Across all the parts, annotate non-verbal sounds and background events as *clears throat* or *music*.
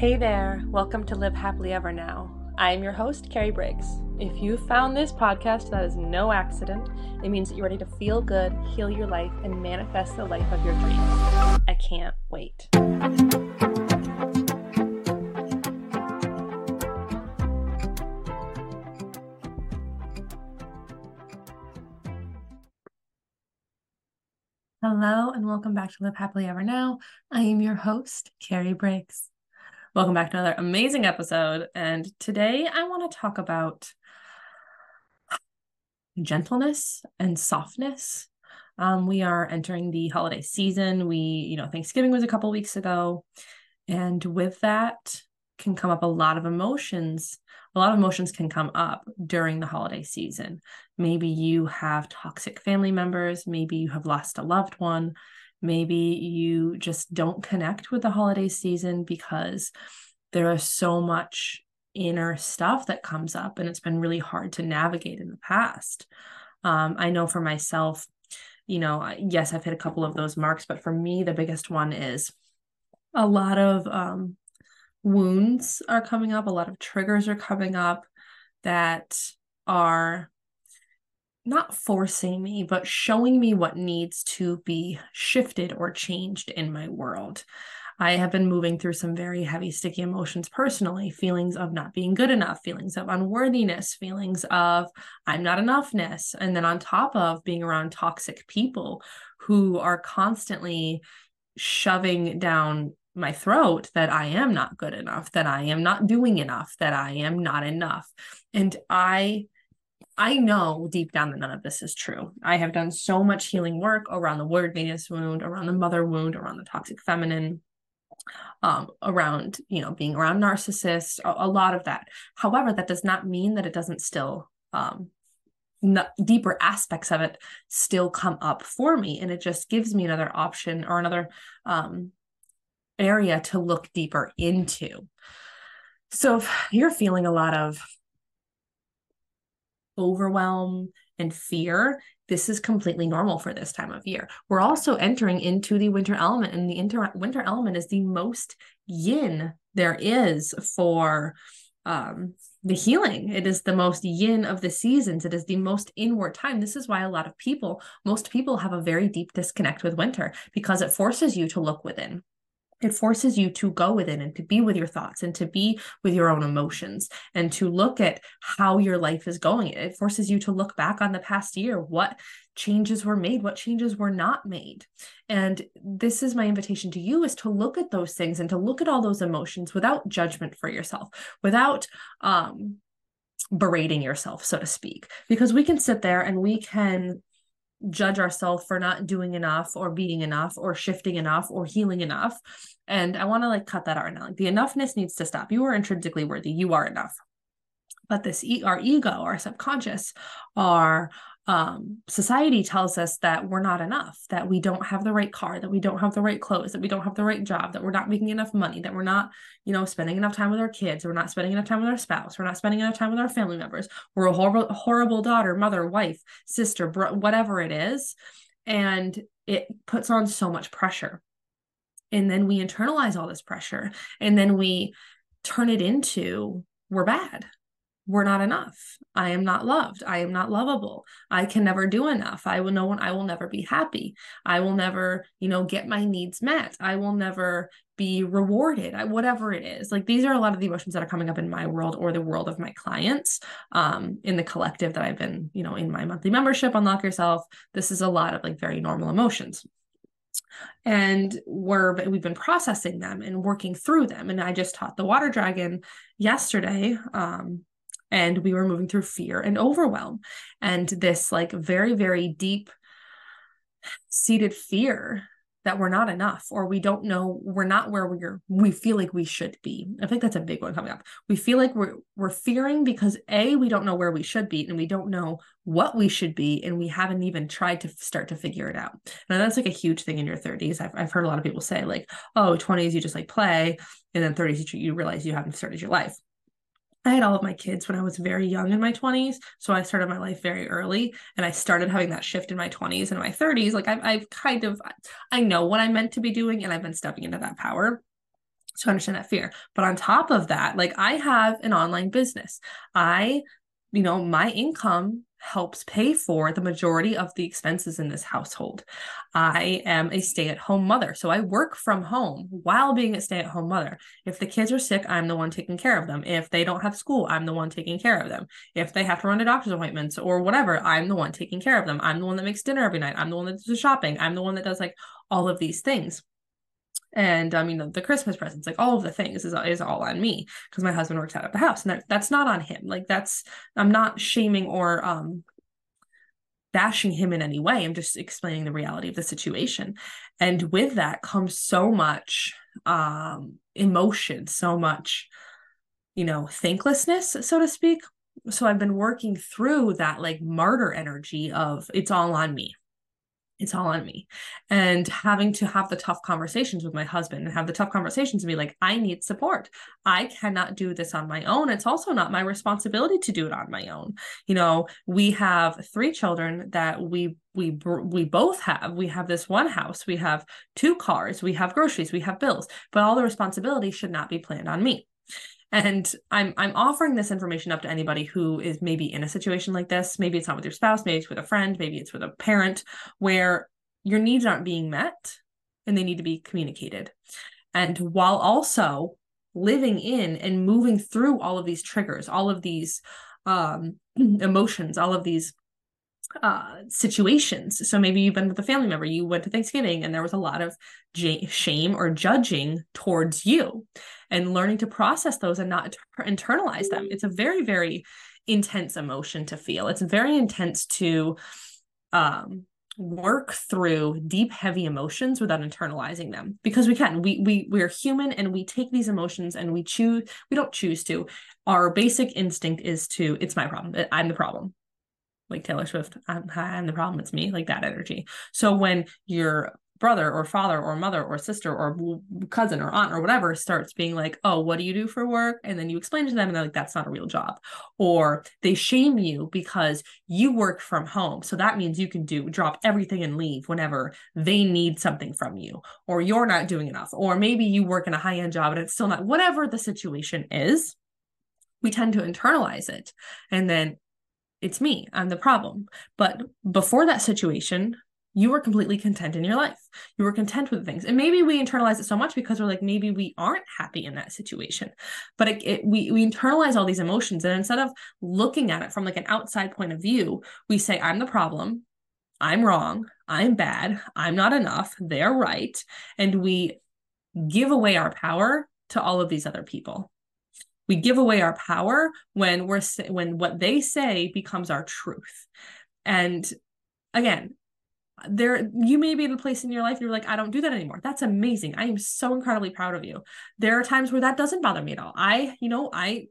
Hey there, welcome to Live Happily Ever Now. I am your host, Carrie Briggs. If you found this podcast, that is no accident. It means that you're ready to feel good, heal your life, and manifest the life of your dreams. I can't wait. Hello, and welcome back to Live Happily Ever Now. I am your host, Carrie Briggs. Welcome back to another amazing episode. And today I want to talk about gentleness and softness. Um, we are entering the holiday season. We, you know, Thanksgiving was a couple weeks ago. And with that can come up a lot of emotions. A lot of emotions can come up during the holiday season. Maybe you have toxic family members. Maybe you have lost a loved one Maybe you just don't connect with the holiday season because there is so much inner stuff that comes up and it's been really hard to navigate in the past. Um, I know for myself, you know, yes, I've hit a couple of those marks, but for me, the biggest one is a lot of um, wounds are coming up, a lot of triggers are coming up that are not forcing me, but showing me what needs to be shifted or changed in my world. I have been moving through some very heavy, sticky emotions personally feelings of not being good enough, feelings of unworthiness, feelings of I'm not enoughness. And then on top of being around toxic people who are constantly shoving down my throat that I am not good enough, that I am not doing enough, that I am not enough. And I I know deep down that none of this is true. I have done so much healing work around the word Venus wound, around the mother wound, around the toxic feminine, um, around you know being around narcissists, a, a, lot of that. However, that does not mean that it doesn't still um, deeper aspects of it still come up for me, and it just gives me another option or another um, area to look deeper into. So if you're feeling a lot of overwhelm and fear, this is completely normal for this time of year. We're also entering into the winter element, and the inter- winter element is the most yin there is for um, the healing. It is the most yin of the seasons. It is the most inward time. This is why a lot of people, most people, have a very deep disconnect with winter because it forces you to look within it forces you to go within and to be with your thoughts and to be with your own emotions and to look at how your life is going. It forces you to look back on the past year. What changes were made? What changes were not made? And this is my invitation to you is to look at those things and to look at all those emotions without judgment for yourself, without, um, berating yourself so to speak because we can sit there and we can judge ourselves for not doing enough or being enough or shifting enough or healing enough. And I want to like cut that out now. Like the enoughness needs to stop. You are intrinsically worthy. You are enough. But this our ego, our subconscious, our um, society tells us that we're not enough, that we don't have the right car, that we don't have the right clothes, that we don't have the right job, that we're not making enough money, that we're not, you know, spending enough time with our kids, we're not spending enough time with our spouse, we're not spending enough time with our family members, we're a horrible, horrible daughter, mother, wife, sister, bro- whatever it is. And it puts on so much pressure. And then we internalize all this pressure and then we turn it into we're bad we're not enough. I am not loved. I am not lovable. I can never do enough. I will know when I will never be happy. I will never, you know, get my needs met. I will never be rewarded. I, whatever it is. Like these are a lot of the emotions that are coming up in my world or the world of my clients um, in the collective that I've been, you know, in my monthly membership, Unlock Yourself. This is a lot of like very normal emotions and we're we've been processing them and working through them and i just taught the water dragon yesterday um, and we were moving through fear and overwhelm and this like very very deep seated fear that we're not enough or we don't know we're not where we're we feel like we should be. I think that's a big one coming up. We feel like we're we're fearing because a we don't know where we should be and we don't know what we should be and we haven't even tried to start to figure it out. Now that's like a huge thing in your 30s i've, I've heard a lot of people say like oh 20s you just like play and then 30s you, you realize you haven't started your life I had all of my kids when I was very young in my 20s. So I started my life very early and I started having that shift in my 20s and my 30s. Like I've, I've kind of, I know what I'm meant to be doing and I've been stepping into that power. So understand that fear. But on top of that, like I have an online business. I, you know, my income helps pay for the majority of the expenses in this household. I am a stay at home mother. So I work from home while being a stay at home mother. If the kids are sick, I'm the one taking care of them. If they don't have school, I'm the one taking care of them. If they have to run to doctor's appointments or whatever, I'm the one taking care of them. I'm the one that makes dinner every night. I'm the one that does the shopping. I'm the one that does like all of these things and I mean know the christmas presents like all of the things is, is all on me because my husband works out of the house and that, that's not on him. Like that's i'm not shaming or um bashing him in any way. I'm just explaining the reality of the situation. And with that comes so much um emotion so much you know thanklessness so to speak. So i've been working through that like martyr energy of it's all on me it's all on me. And having to have the tough conversations with my husband and have the tough conversations and be like i need support. I cannot do this on my own. It's also not my responsibility to do it on my own. You know we have three children that we we we both have. We have this one house. We have two cars. We have groceries. We have bills. But all the responsibility should not be planned on me and i'm i'm offering this information up to anybody who is maybe in a situation like this. Maybe it's not with your spouse maybe it's with a friend maybe it's with a parent where your needs aren't being met and they need to be communicated. And while also living in and moving through all of these triggers all of these um *clears throat* emotions all of these uh situations. So maybe you've been with a family member you went to thanksgiving and there was a lot of j- shame or judging towards you and learning to process those and not internalize them. It's a very very intense emotion to feel. It's very intense to um work through deep heavy emotions without internalizing them. Because we can we we we're human and we take these emotions and we choose we don't choose to. Our basic instinct is to it's my problem. I'm the problem like Taylor Swift, I'm, I'm the problem, it's me, like that energy. So when your brother or father or mother or sister or cousin or aunt or whatever starts being like, oh, what do you do for work? And then you explain to them and they're like, that's not a real job. Or they shame you because you work from home. So that means you can do drop everything and leave whenever they need something from you, or you're not doing enough. Or maybe you work in a high end job and it's still not, whatever the situation is. We tend to internalize it. And then it's me i'm the problem. But before that situation you were completely content in your life. You were content with things. And maybe we internalize it so much because we're like maybe we aren't happy in that situation. But it, it, we we internalize all these emotions. And instead of looking at it from like an outside point of view we say i'm the problem. I'm wrong. I'm bad. I'm not enough. They're right. And we give away our power to all of these other people we give away our power when we're when what they say becomes our truth. And again there you may be in a place in your life you're like i don't do that anymore. That's amazing. I am so incredibly proud of you. There are times where that doesn't bother me at all. I you know i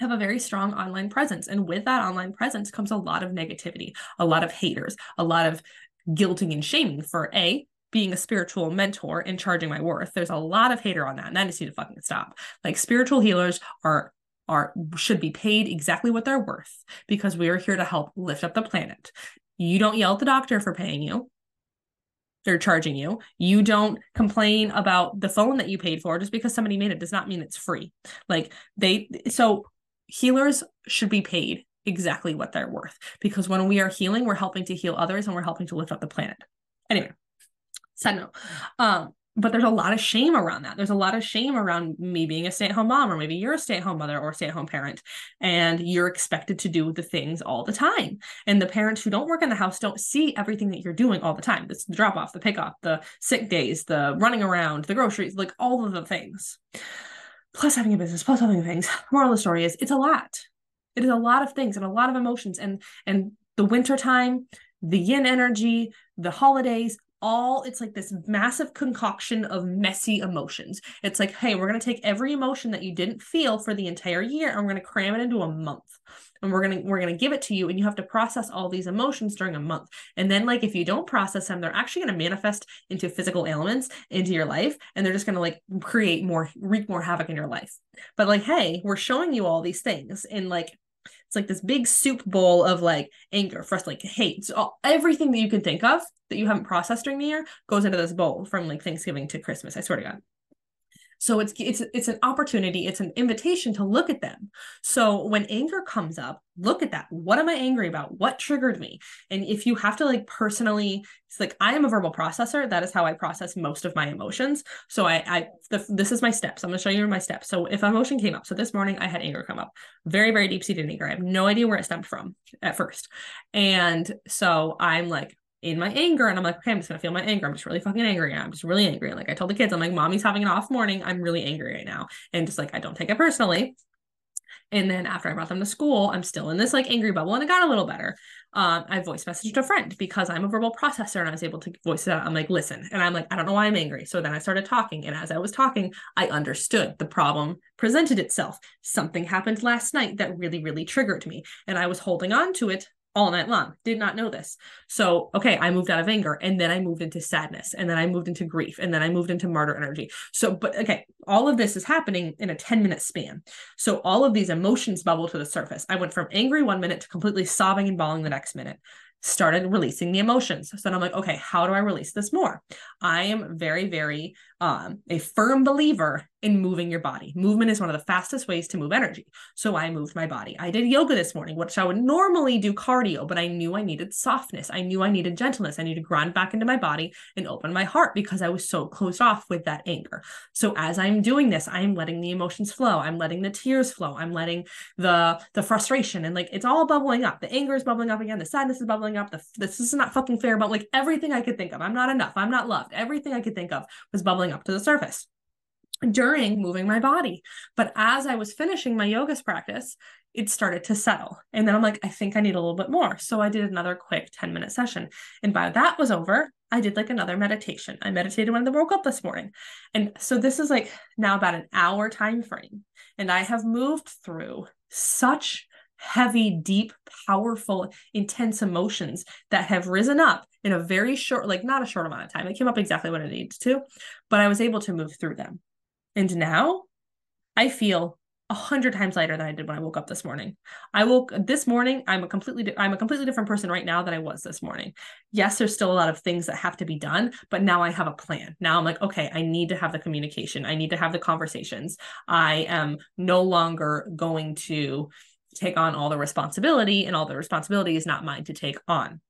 have a very strong online presence and with that online presence comes a lot of negativity a lot of haters a lot of guilting and shaming for a being a spiritual mentor and charging my worth. There's a lot of hater on that, and that needs to fucking stop. Like spiritual healers are are should be paid exactly what they're worth because we are here to help lift up the planet. You don't yell at the doctor for paying you. They're charging you. You don't complain about the phone that you paid for just because somebody made it does not mean it's free. Like they so healers should be paid exactly what they're worth because when we are healing, we're helping to heal others and we're helping to lift up the planet. Anyway, Side note. Um, but there's a lot of shame around that. There's a lot of shame around me being a stay-at-home mom, or maybe you're a stay-at-home mother or stay-at-home parent, and you're expected to do the things all the time. And the parents who don't work in the house don't see everything that you're doing all the time. This the drop off, the pick up, the sick days, the running around, the groceries, like all of the things. Plus having a business, plus having things. Moral of the story is it's a lot. It is a lot of things and a lot of emotions. And and the winter time, the yin energy, the holidays, all it's like this massive concoction of messy emotions. It's like, hey, we're going to take every emotion that you didn't feel for the entire year and we're going to cram it into a month. And we're going to we're going to give it to you and you have to process all these emotions during a month. And then like if you don't process them, they're actually going to manifest into physical ailments into your life and they're just going to like create more wreak more havoc in your life. But like, hey, we're showing you all these things in like it's like this big soup bowl of like anger, frustration, like hate. So all, everything that you can think of that you haven't processed during the year goes into this bowl from like Thanksgiving to Christmas. I swear to God. So it's it's it's an opportunity it's an invitation to look at them. So when anger comes up look at that. What am i angry about? What triggered me? And if you have to like personally it's like i am a verbal processor. That is how i process most of my emotions. So i i the, this is my steps. I'm to show you my steps. So if emotion came up so this morning i had anger come up. Very very deep seated anger. I have no idea where it stemmed from at first. And so i'm like in my anger and I'm like, okay, I'm just gonna feel my anger. I'm just really fucking angry. I'm just really angry. Like I told the kids, I'm like, mommy's having an off morning. I'm really angry right now. And just like I don't take it personally. And then after I brought them to school, I'm still in this like angry bubble and it got a little better. Um, I voice messaged a friend because I'm a verbal processor and I was able to voice it out. I'm like, listen, and I'm like, I don't know why I'm angry. So then I started talking. And as I was talking, I understood the problem presented itself. Something happened last night that really, really triggered me. And I was holding on to it all night long. Did not know this. So, okay, I moved out of anger and then I moved into sadness and then I moved into grief and then I moved into martyr energy. So, but okay, all of this is happening in a 10 minute span. So, all of these emotions bubble to the surface. I went from angry one minute to completely sobbing and bawling the next minute started releasing the emotions. So then I'm like, okay, how do I release this more? I am very, very um, a firm believer in moving your body. Movement is one of the fastest ways to move energy. So I moved my body. I did yoga this morning, which I would normally do cardio, but I knew I needed softness. I knew I needed gentleness. I needed to grind back into my body and open my heart because I was so closed off with that anger. So as I'm doing this, I'm letting the emotions flow. I'm letting the tears flow. I'm letting the the frustration and like it's all bubbling up. The anger is bubbling up again. The sadness is bubbling up. The this is not fucking fair, but like everything I could think of. I'm not enough. I'm not loved. Everything I could think of was bubbling up to the surface during moving my body. But as I was finishing my yoga's practice, it started to settle. And then I'm like, I think I need a little bit more. So I did another quick 10 minute session. And by that was over, I did like another meditation. I meditated when I woke up this morning. And so this is like now about an hour time frame. And I have moved through such heavy, deep, powerful, intense emotions that have risen up in a very short, like not a short amount of time. It came up exactly when it needs to, but I was able to move through them. And now I feel a hundred times lighter than I did when I woke up this morning. I woke this morning. I'm a completely I'm a completely different person right now than I was this morning. Yes, there's still a lot of things that have to be done, but now I have a plan. Now I'm like, okay, I need to have the communication. I need to have the conversations. I am no longer going to take on all the responsibility, and all the responsibility is not mine to take on.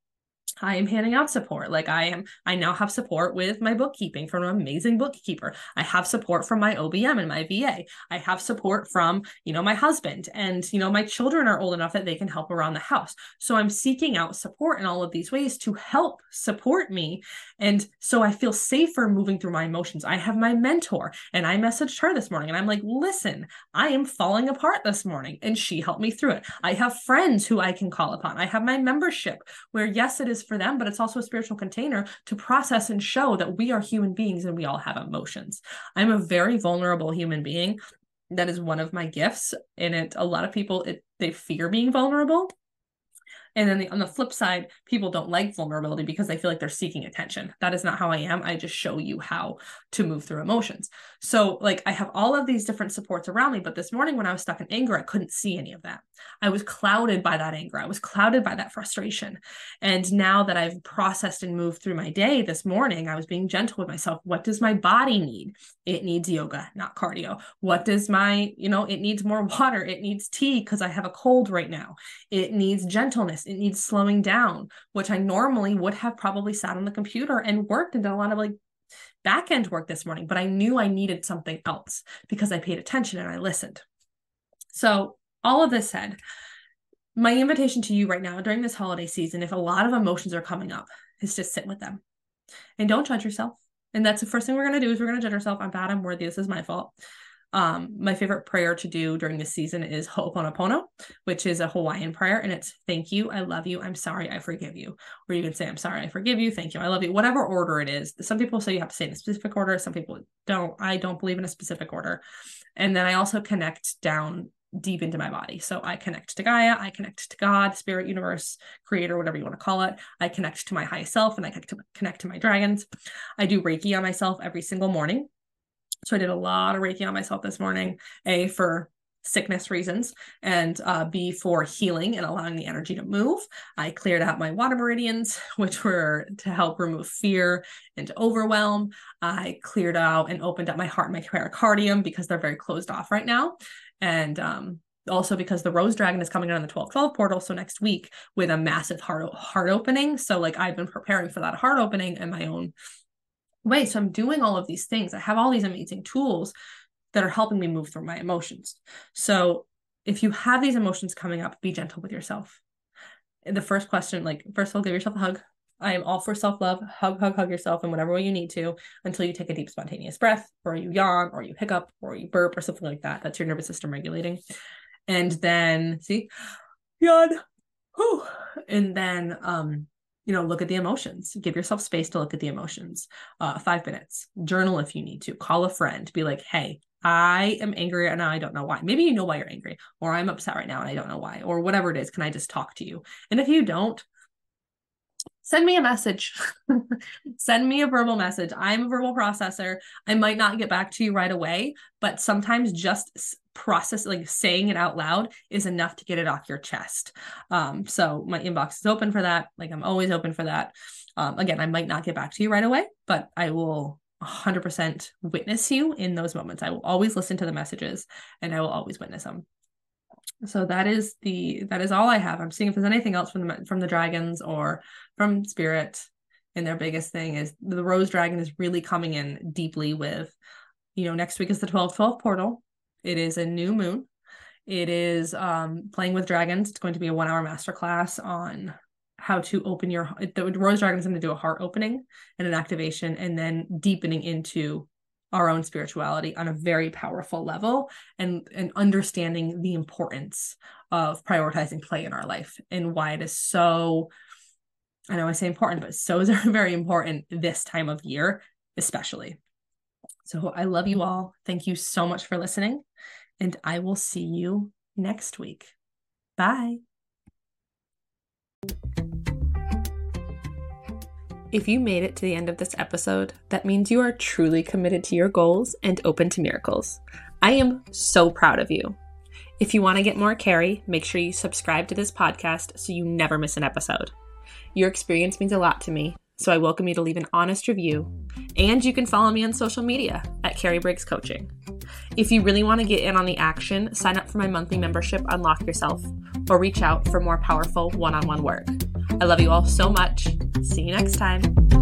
I am handing out support. Like I am, I now have support with my bookkeeping from an amazing bookkeeper. I have support from my OBM and my VA. I have support from, you know, my husband and, you know, my children are old enough that they can help around the house. So I'm seeking out support in all of these ways to help support me. And so I feel safer moving through my emotions. I have my mentor and I messaged her this morning and I'm like, listen, I am falling apart this morning. And she helped me through it. I have friends who I can call upon. I have my membership where, yes, it is for them, but it's also a spiritual container to process and show that we are human beings and we all have emotions. I'm a very vulnerable human being. That is one of my gifts. And it a lot of people it they fear being vulnerable and then the, on the flip side, people don't like vulnerability because they feel like they're seeking attention. That is not how I am. I just show you how to move through emotions. So, like, I have all of these different supports around me. But this morning, when I was stuck in anger, I couldn't see any of that. I was clouded by that anger. I was clouded by that frustration. And now that I've processed and moved through my day this morning, I was being gentle with myself. What does my body need? It needs yoga, not cardio. What does my, you know, it needs more *laughs* water. It needs tea because I have a cold right now. It needs gentleness it needs slowing down, which I normally would have probably sat on the computer and worked and done a lot of like back end work this morning, but I knew I needed something else because I paid attention and I listened. So, all of this said, my invitation to you right now during this holiday season, if a lot of emotions are coming up, is just sit with them and don't judge yourself. And that's the first thing we're going to do is we're going to judge ourselves. I'm bad. I'm worthy. This is my fault. Um, my favorite prayer to do during this season is Ho'oponopono, which is a Hawaiian prayer, and it's thank you, I love you, I'm sorry, I forgive you. Or you can say, I'm sorry, I forgive you, thank you, I love you, whatever order it is. Some people say you have to say in a specific order, some people don't. I don't believe in a specific order. And then I also connect down deep into my body. So I connect to Gaia, I connect to God, spirit, universe, creator, whatever you want to call it. I connect to my high self and I connect to, connect to my dragons. I do Reiki on myself every single morning. So I did a lot of Reiki on myself this morning, A, for sickness reasons, and uh, B for healing and allowing the energy to move. I cleared out my water meridians, *laughs* which were to help remove fear and overwhelm. I cleared out and opened up my heart and my pericardium because they're very closed off right now. And um, also because the rose dragon is coming out on the 1212 portal so next week with a massive heart heart opening so like i've been preparing for that heart opening in my own way. So i'm doing all of these things. I have all these amazing tools that are helping me move through my emotions. So if you have these emotions coming up be gentle with yourself. The first question like first of all give yourself a hug. I am all for self love. Hug, hug, hug yourself in whatever way you need to until you take a deep spontaneous breath, or you yawn, or you hiccup, or you burp, or something like that. That's your nervous system regulating. And then see yawn. Whew. and then um you know look at the emotions give yourself space to look at the emotions uh five minutes journal if you need to call a friend be like hey I am angry and I don't know why. Maybe you know why you're angry, or I'm upset right now and I don't know why, or whatever it is. Can I just talk to you? And if you don't, send me a message. *laughs* send me a verbal message. I'm a verbal processor. I might not get back to you right away, but sometimes just process like saying it out loud is enough to get it off your chest. Um, so my inbox is open for that. Like I'm always open for that. Um, again, I might not get back to you right away, but I will 100% witness you in those moments. I will always listen to the messages and I will always witness them so that is the that is all I have. I'm seeing if there's anything else from the from the dragons or from spirit. And their biggest thing is the rose dragon is really coming in deeply with, you know, next week is the 12 12 portal. It is a new moon. It is um playing with dragons. It's going to be a one hour masterclass on how to open your the rose dragon is going to do a heart opening and an activation and then deepening into our own spirituality on a very powerful level and and understanding the importance of prioritizing play in our life and why it is so I know I say important but so is *laughs* very important this time of year especially. So I love you all. Thank you so much for listening and I will see you next week. Bye. If you made it to the end of this episode, that means you are truly committed to your goals and open to miracles. I am so proud of you. If you want to get more Carrie, make sure you subscribe to this podcast so you never miss an episode. Your experience means a lot to me, so I welcome you to leave an honest review. And you can follow me on social media at Carrie Briggs Coaching. If you really want to get in on the action, sign up for my monthly membership, Unlock Yourself, or reach out for more powerful one on one work. I love you all so much. See you next time.